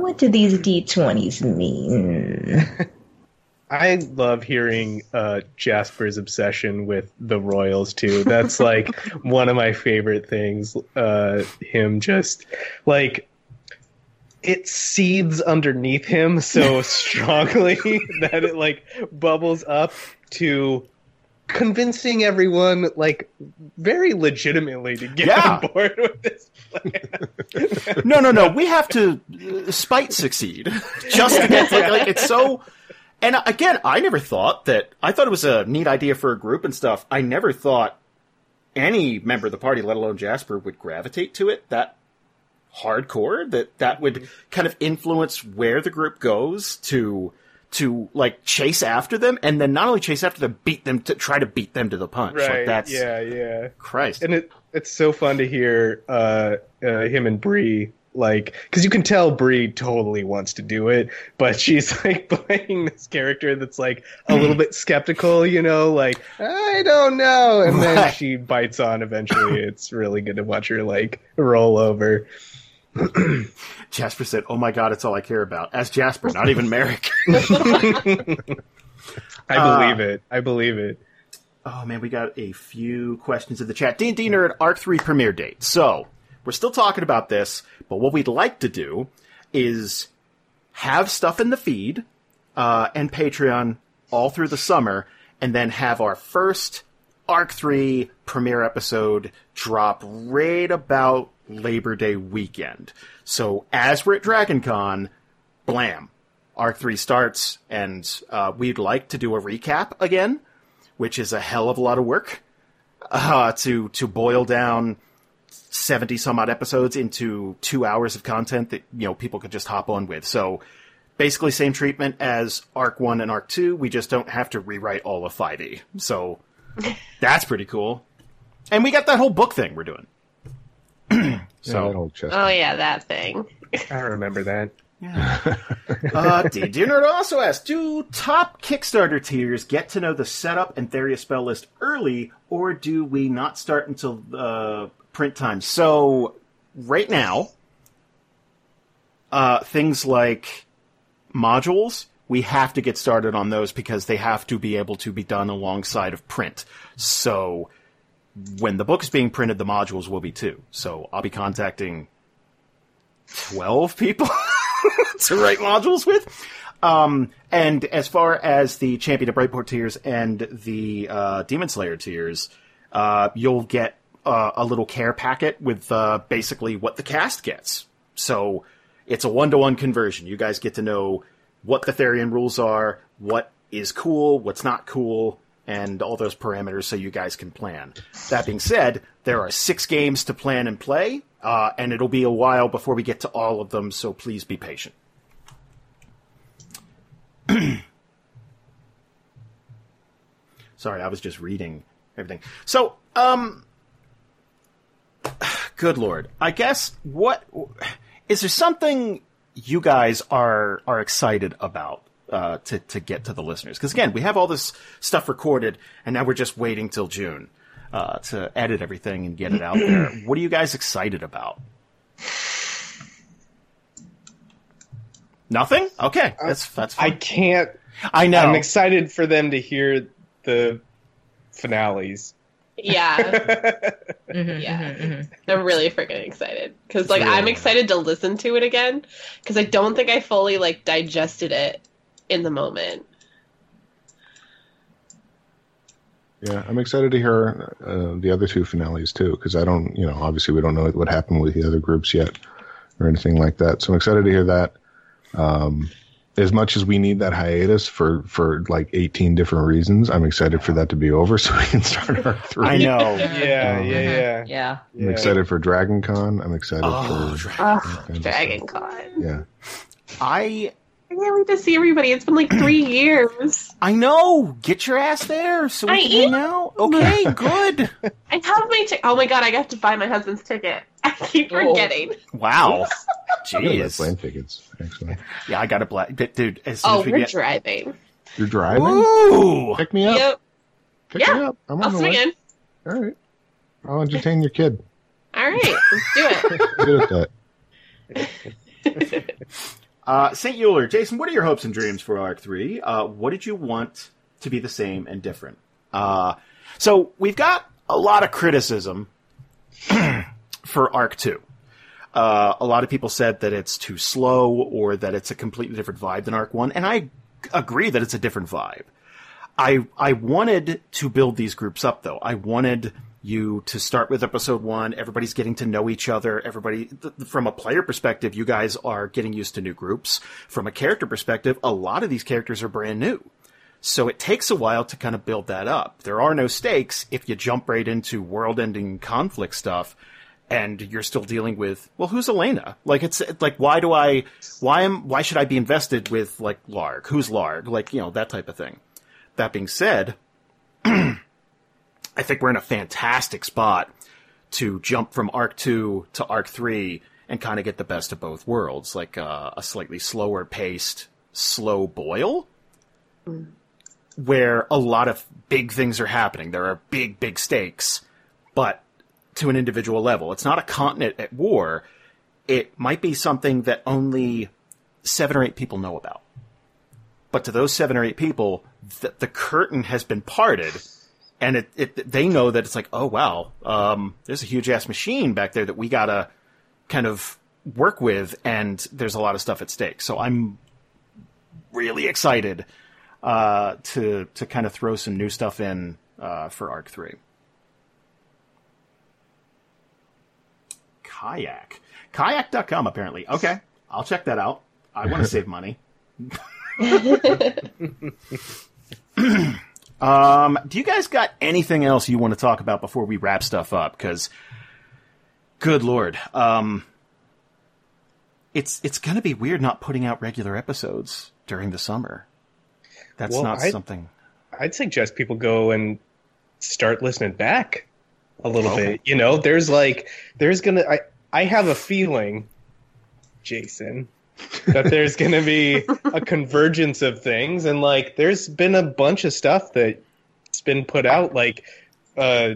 what do these d20s mean? I love hearing uh, Jasper's obsession with the Royals too. That's like one of my favorite things. Uh, him just like it seethes underneath him so strongly that it like bubbles up to convincing everyone like very legitimately to get Yeah. on board with this plan. No, no, no. We have to uh, spite succeed just to get like, like it's so. And again, I never thought that. I thought it was a neat idea for a group and stuff. I never thought any member of the party, let alone Jasper, would gravitate to it that hardcore. That that would kind of influence where the group goes to to like chase after them, and then not only chase after them, beat them to try to beat them to the punch. right? Like that's yeah, yeah. Christ. and it it's so fun to hear uh, uh, him and Bree like because you can tell Bree totally wants to do it, but she's like playing this character that's like a little bit skeptical, you know, like I don't know, and then she bites on. Eventually, it's really good to watch her like roll over. Jasper said, "Oh my God, it's all I care about." As Jasper, not even Merrick. I Uh, believe it. I believe it. Oh man, we got a few questions in the chat. D and D nerd Arc Three premiere date. So we're still talking about this, but what we'd like to do is have stuff in the feed uh, and Patreon all through the summer, and then have our first Arc Three premiere episode drop right about Labor Day weekend. So as we're at Dragon Con, blam, Arc Three starts, and uh, we'd like to do a recap again which is a hell of a lot of work uh, to to boil down seventy some odd episodes into two hours of content that you know people could just hop on with. So basically, same treatment as Arc One and Arc Two. We just don't have to rewrite all of Five E. So that's pretty cool. And we got that whole book thing we're doing. So that old chest. Oh yeah, that thing. I remember that. Yeah. uh, D. Dinner also asked, do top Kickstarter tiers get to know the setup and Theria spell list early, or do we not start until uh, print time? So, right now, uh, things like modules, we have to get started on those because they have to be able to be done alongside of print. So, when the book is being printed, the modules will be too. So, I'll be contacting 12 people to write modules with. Um, and as far as the Champion of Brightport tiers and the uh, Demon Slayer tiers, uh, you'll get uh, a little care packet with uh, basically what the cast gets. So it's a one to one conversion. You guys get to know what the Therian rules are, what is cool, what's not cool, and all those parameters so you guys can plan. That being said, there are six games to plan and play, uh, and it'll be a while before we get to all of them, so please be patient. Sorry, I was just reading everything. So, um, good lord, I guess what is there something you guys are are excited about uh, to to get to the listeners? Because again, we have all this stuff recorded, and now we're just waiting till June uh, to edit everything and get it out there. What are you guys excited about? Nothing. Okay, that's that's. I can't. I, know. I'm excited for them to hear the finales. Yeah, Mhm, Yeah. mhm, mhm. I'm really freaking excited because like really I'm excited to listen to it again because I don't think I fully like digested it in the moment. Yeah, I'm excited to hear uh, the other two finales too, because I don't, you know, obviously we don't know what happened with the other groups yet or anything like that. So I'm excited to hear that. Um, as much as we need that hiatus for for like 18 different reasons, I'm excited for that to be over so we can start our three. I know. Yeah, Oh. yeah, yeah. Yeah. I'm yeah. excited for Dragon Con. I'm excited Oh, for Dra- Ugh, Dragon Con. yeah. I I can't wait to see everybody. It's been like three years. I know. Get your ass there so we I can hang out. Okay, good. I have my ticket. Oh my god, I got to buy my husband's ticket. I keep Oh. forgetting. Wow. I gotta buy Jeez. plane tickets. Actually, Yeah, I got a black dude. As soon Oh, as we we're get, driving. you're driving. Ooh. Pick me up. Yep. Pick Yeah, me up. I'm I'll on the swing way. in. All right. I'll entertain your kid. All right, let's do it. Good at that. Uh, St. Euler, Jason, what are your hopes and dreams for Arc 3? Uh, what did you want to be the same and different? Uh, so we've got a lot of criticism for Arc 2. Uh, a lot of people said that it's too slow or that it's a completely different vibe than Arc 1, and I agree that it's a different vibe. I I wanted to build these groups up though. I wanted you to start with episode one. Everybody's getting to know each other. Everybody, th- from a player perspective, you guys are getting used to new groups. From a character perspective, a lot of these characters are brand new. So it takes a while to kind of build that up. There are no stakes if you jump right into world ending conflict stuff and you're still dealing with, well, who's Elena? Like it's like, why do I, why am, why should I be invested with like Larg? Who's Larg? Like, you know, that type of thing. That being said, I think we're in a fantastic spot to jump from Arc 2 to Arc 3 and kind of get the best of both worlds, like uh, a slightly slower paced, slow boil, where a lot of big things are happening. There are big, big stakes, but to an individual level. It's not a continent at war. It might be something that only seven or eight people know about. But to those seven or eight people, the, the curtain has been parted, and it, it they know that it's like, oh wow, um, there's a huge ass machine back there that we gotta kind of work with, and there's a lot of stuff at stake. So I'm really excited uh, to to kind of throw some new stuff in uh, for Arc Three. Kayak, kayak.com apparently. Okay, I'll check that out. I want to save money. um, do you guys got anything else you want to talk about before we wrap stuff up? Because, good lord, um, it's it's gonna be weird not putting out regular episodes during the summer. That's Well, not I- something. I'd suggest people go and start listening back a little Okay. bit. You know, there's like there's gonna I I have a feeling, Jason, that there's going to be a convergence of things, and like there's been a bunch of stuff that's been put out. Like uh,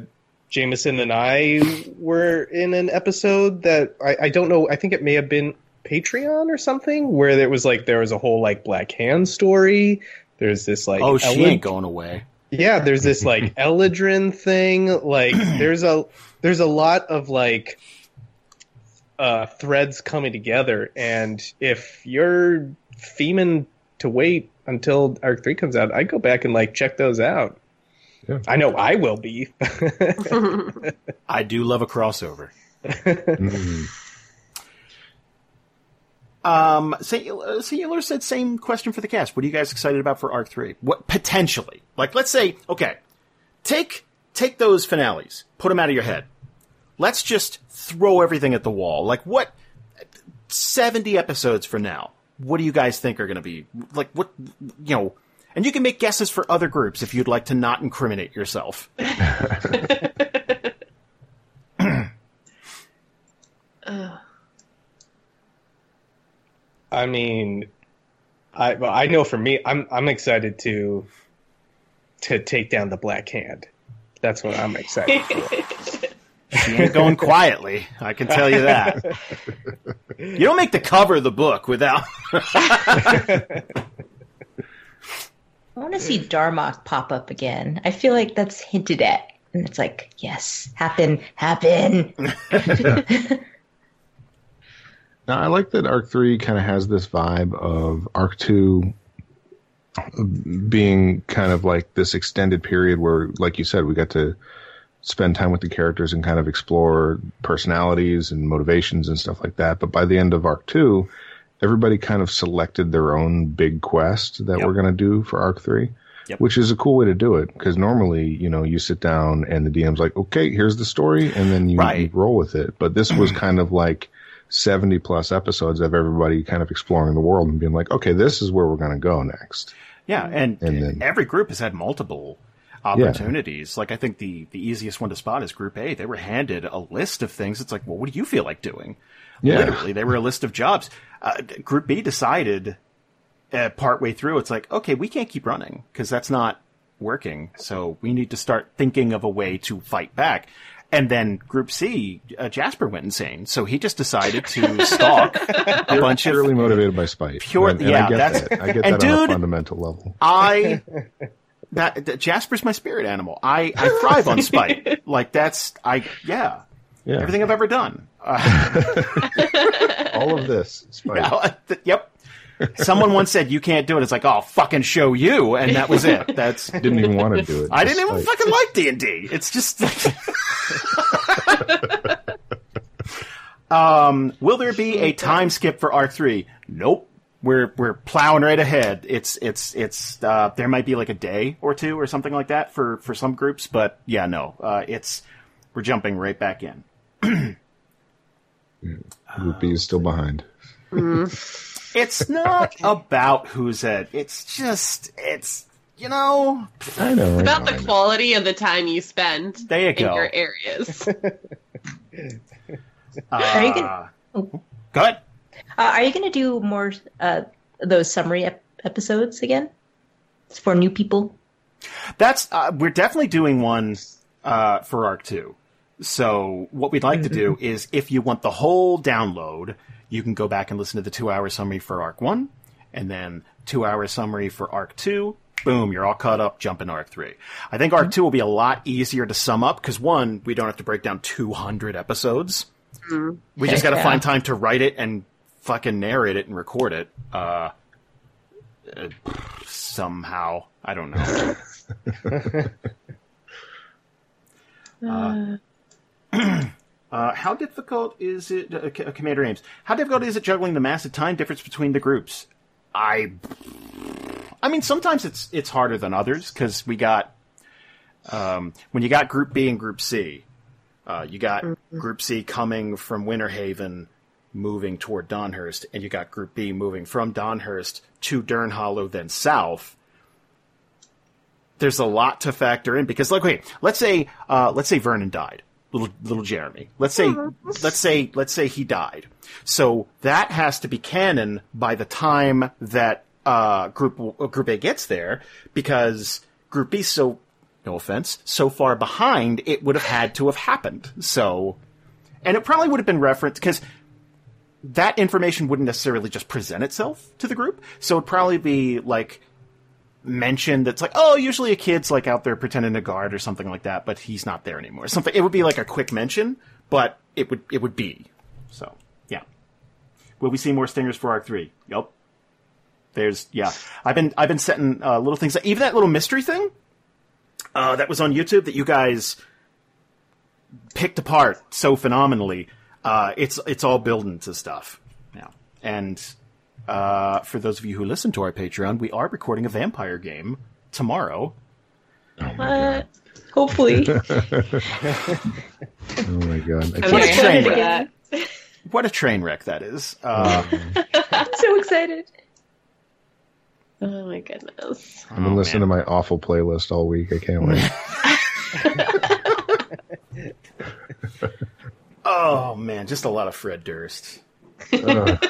Jamieson and I were in an episode that I, I don't know. I think it may have been Patreon or something where there was like there was a whole like Black Hand story. There's this like Oh, she ain't going away. yeah, there's this like Eladrin thing. Like there's a there's a lot of like uh threads coming together and if you're theming to wait until Arc 3 comes out, I'd go back and like check those out. Yeah. I know I will be. I do love a crossover. Mhm. Um, Singular Singular said same question for the cast. What are you guys excited about for Arc Three? What potentially? Like, let's say, okay, take take those finales, put them out of your head. Let's just throw everything at the wall. Like, what? Seventy episodes from now, what do you guys think are going to be like? What you know? And you can make guesses for other groups if you'd like to not incriminate yourself. I mean, I well, I know for me, I'm I'm excited to to take down the Black Hand. That's what I'm excited for. She ain't going quietly. I can tell you that. You don't make the cover of the book without. I want to see Darmok pop up again. I feel like that's hinted at. And it's like, yes, happen, happen. Now, I like that Arc 3 kind of has this vibe of Arc 2 being kind of like this extended period where, like you said, we got to spend time with the characters and kind of explore personalities and motivations and stuff like that. But by the end of Arc 2, everybody kind of selected their own big quest that Yep. we're going to do for Arc 3. Yep. Which is a cool way to do it because normally, you know, you sit down and the DM's like, okay, here's the story, and then you, Right. you roll with it. But this was kind of like 70 plus episodes of everybody kind of exploring the world and being like, okay, this is where we're going to go next. Yeah, and, And then- every group has had multiple opportunities. Like I think the the easiest one to spot is Group A. They were handed a list of things. It's like, well, what do you feel like doing? Yeah. Literally, they were a list of jobs. Uh, group B decided uh, partway through, it's like, okay, we can't keep running because that's not working. So we need to start thinking of a way to fight back. And then Group C, uh, Jasper went insane. So he just decided to stalk a bunch of Purely motivated by spite. Pure- and, and yeah, I get that's- that. I get that on dude- a fundamental level. I that, that Jasper's my spirit animal. I I thrive on spite. Like that's I yeah. Yeah. Everything I've ever done. Uh, All of this. Spite. yeah, th- yep. Someone once said you can't do it. It's like, oh, I'll fucking show you, and that was it. That's Didn't even want to do it. I didn't even fucking like D and D. It's just. um, will there be a time skip for R three? Nope. We're we're plowing right ahead. It's it's it's uh, there might be like a day or two or something like that for for some groups, but yeah, no. Uh, it's we're jumping right back in. Group B is still behind. It's not about who's at. It's just it's you know I know. I About know, the know. quality of the time you spend There you in go. your areas. Are you gonna- Uh, oh. Go ahead. Uh, are you going to do more uh, those summary ep- episodes again for new people? That's uh, we're definitely doing one uh, for Arc Two. So what we'd like to do is, if you want the whole download, you can go back and listen to the two-hour summary for Arc One, and then two-hour summary for Arc Two. Boom, you're all caught up. Jump into Arc Three. I think Arc Two will be a lot easier to sum up because one, we don't have to break down 200 episodes. We just got to Yeah. find time to write it and fucking narrate it and record it. Uh, uh, somehow, I don't know. Uh, how difficult is it, uh, C- Commander Ames? How difficult is it juggling the massive time difference between the groups? I, I mean, sometimes it's it's harder than others because we got, um, when you got Group B and Group C, uh, you got Group C coming from Winter Haven, moving toward Donhurst, and you got Group B moving from Donhurst to Dern Hollow, then south. There's a lot to factor in because, like, wait, let's say, uh, let's say Vernon died little little Jeremy. Let's say let's say let's say he died. So that has to be canon by the time that uh, group uh, group A gets there because group B so no offense so far behind it would have had to have happened. So and it probably would have been referenced because that information wouldn't necessarily just present itself to the group. So it'd probably be like mentioned that's like, oh, usually a kid's like out there pretending to guard or something like that, but he's not there anymore. Something it would be like a quick mention, but it would it would be. So yeah. Will we see more stingers for Arc three? Yep. There's yeah. I've been I've been setting uh, little things even that little mystery thing uh, that was on YouTube that you guys picked apart so phenomenally. Uh, it's it's all building to stuff now, and uh, for those of you who listen to our Patreon, we are recording a vampire game tomorrow. What? Hopefully. Oh my god! I I'm What a very train wreck. What a train wreck that is. Uh, I'm so excited. Oh my goodness. I've been listening to my awful playlist all week. I can't wait. Oh man, just a lot of Fred Durst. Ugh.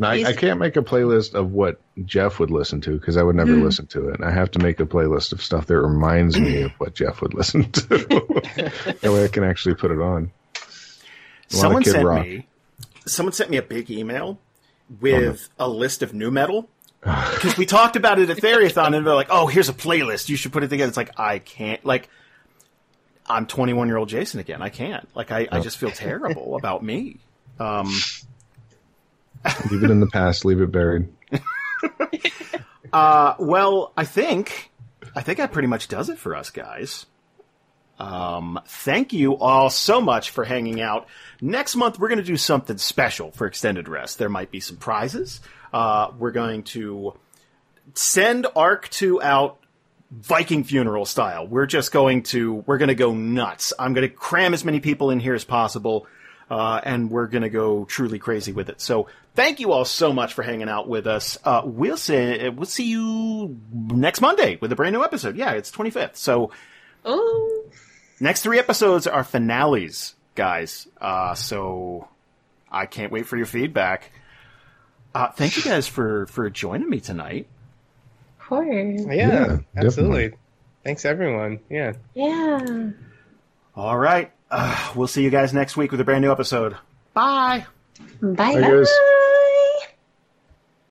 No, I, I can't make a playlist of what Jeff would listen to because I would never hmm. listen to it. And I have to make a playlist of stuff that reminds me of what Jeff would listen to. that way I can actually put it on. A lot of Someone sent Rock. me. Someone sent me a big email with a list of nu metal. Because we talked about it at Theriathon, and they're like, "Oh, here's a playlist. You should put it together." It's like I can't. Like, I'm 21 year old Jason again. I can't. Like, I, I just feel terrible about me. Um, Leave it in the past. Leave it buried. Uh, well, I think, I think that pretty much does it for us guys. Um, thank you all so much for hanging out. Next month, we're going to do something special for Extended Rest. There might be some prizes. Uh, we're going to send Arc 2 out Viking funeral style. We're just going to, we're going to go nuts. I'm going to cram as many people in here as possible. Uh, and we're going to go truly crazy with it. So thank you all so much for hanging out with us. Uh, we'll say, we'll see you next Monday with a brand new episode. Yeah, it's 25th. So Oh, next three episodes are finales, guys. Uh, so I can't wait for your feedback. Uh, thank you guys for, for joining me tonight. Of course. Yeah, Yeah, absolutely. definitely. Thanks everyone. Yeah. Yeah. All right. Uh, we'll see you guys next week with a brand new episode. Bye. Bye. Hi, guys.